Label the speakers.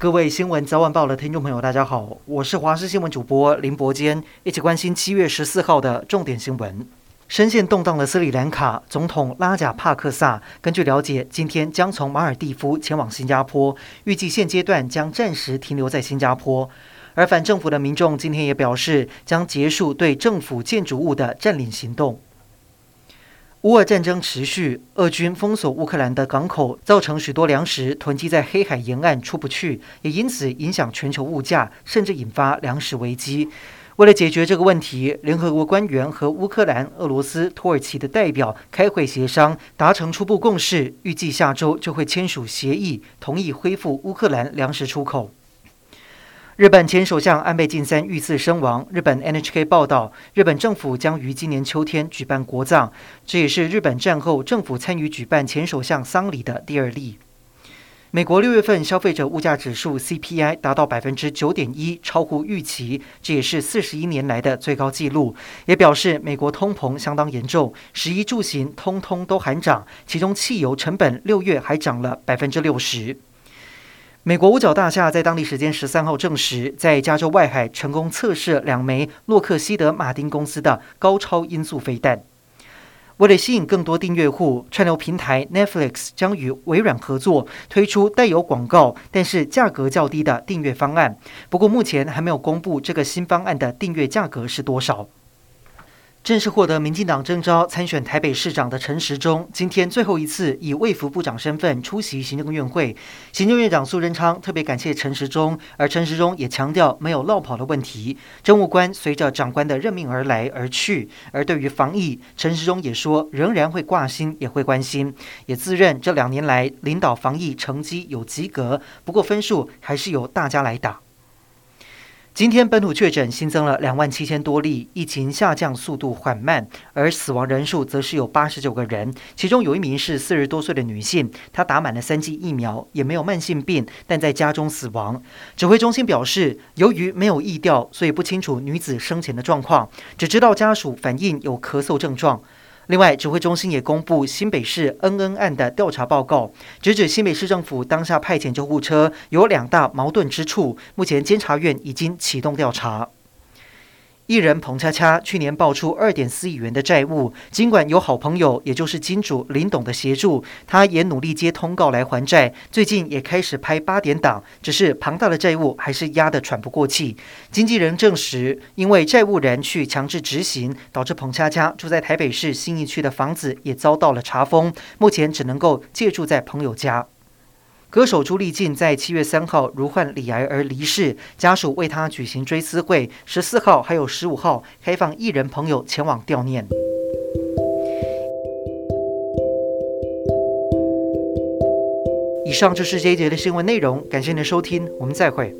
Speaker 1: 各位新闻早晚报的听众朋友，大家好，我是华视新闻主播林伯坚，一起关心七月十四号的重点新闻。深陷动荡的斯里兰卡总统拉贾帕克萨，根据了解，今天将从马尔地夫前往新加坡，预计现阶段将暂时停留在新加坡。而反政府的民众今天也表示，将结束对政府建筑物的占领行动。乌俄战争持续，俄军封锁乌克兰的港口，造成许多粮食囤积在黑海沿岸出不去，也因此影响全球物价，甚至引发粮食危机。为了解决这个问题，联合国官员和乌克兰、俄罗斯、土耳其的代表开会协商，达成初步共识，预计下周就会签署协议，同意恢复乌克兰粮食出口。日本前首相安倍晋三遇刺身亡。日本 NHK 报道，日本政府将于今年秋天举办国葬，这也是日本战后政府参与举办前首相丧礼的第二例。美国六月份消费者物价指数 CPI 达到百分之九点一，超乎预期，这也是四十一年来的最高纪录，也表示美国通膨相当严重，食衣住行通通都喊涨，其中汽油成本六月还涨了百分之六十。美国五角大厦在当地时间十三号证实，在加州外海成功测试两枚洛克希德马丁公司的高超音速飞弹。为了吸引更多订阅户，串流平台 Netflix 将与微软合作推出带有广告但是价格较低的订阅方案。不过目前还没有公布这个新方案的订阅价格是多少。正式获得民进党征召参选台北市长的陈时中，今天最后一次以卫福部长身份出席行政院会。行政院长苏贞昌特别感谢陈时中，而陈时中也强调没有落跑的问题。政务官随着长官的任命而来而去，而对于防疫，陈时中也说仍然会挂心，也会关心，也自认这两年来领导防疫成绩有及格，不过分数还是由大家来打。今天本土确诊新增了两万七千多例，疫情下降速度缓慢，而死亡人数则是有八十九个人，其中有一名是四十多岁的女性，她打满了三剂疫苗，也没有慢性病，但在家中死亡。指挥中心表示，由于没有疫调，所以不清楚女子生前的状况，只知道家属反映有咳嗽症状。另外，指挥中心也公布新北市恩恩案的调查报告，直指新北市政府当下派遣救护车有两大矛盾之处，目前监察院已经启动调查。艺人彭恰恰去年爆出二点四亿元的债务，尽管有好朋友，也就是金主林董的协助，他也努力接通告来还债。最近也开始拍八点档，只是庞大的债务还是压得喘不过气。经纪人证实，因为债务人去强制执行，导致彭恰恰住在台北市信义区的房子也遭到了查封，目前只能够借住在朋友家。歌手朱丽静在七月三号如患李癌而离世家属为她举行追思会十四号还有十五号开放艺人朋友前往吊念。以上就是这一节的新闻内容感谢您的收听我们再会。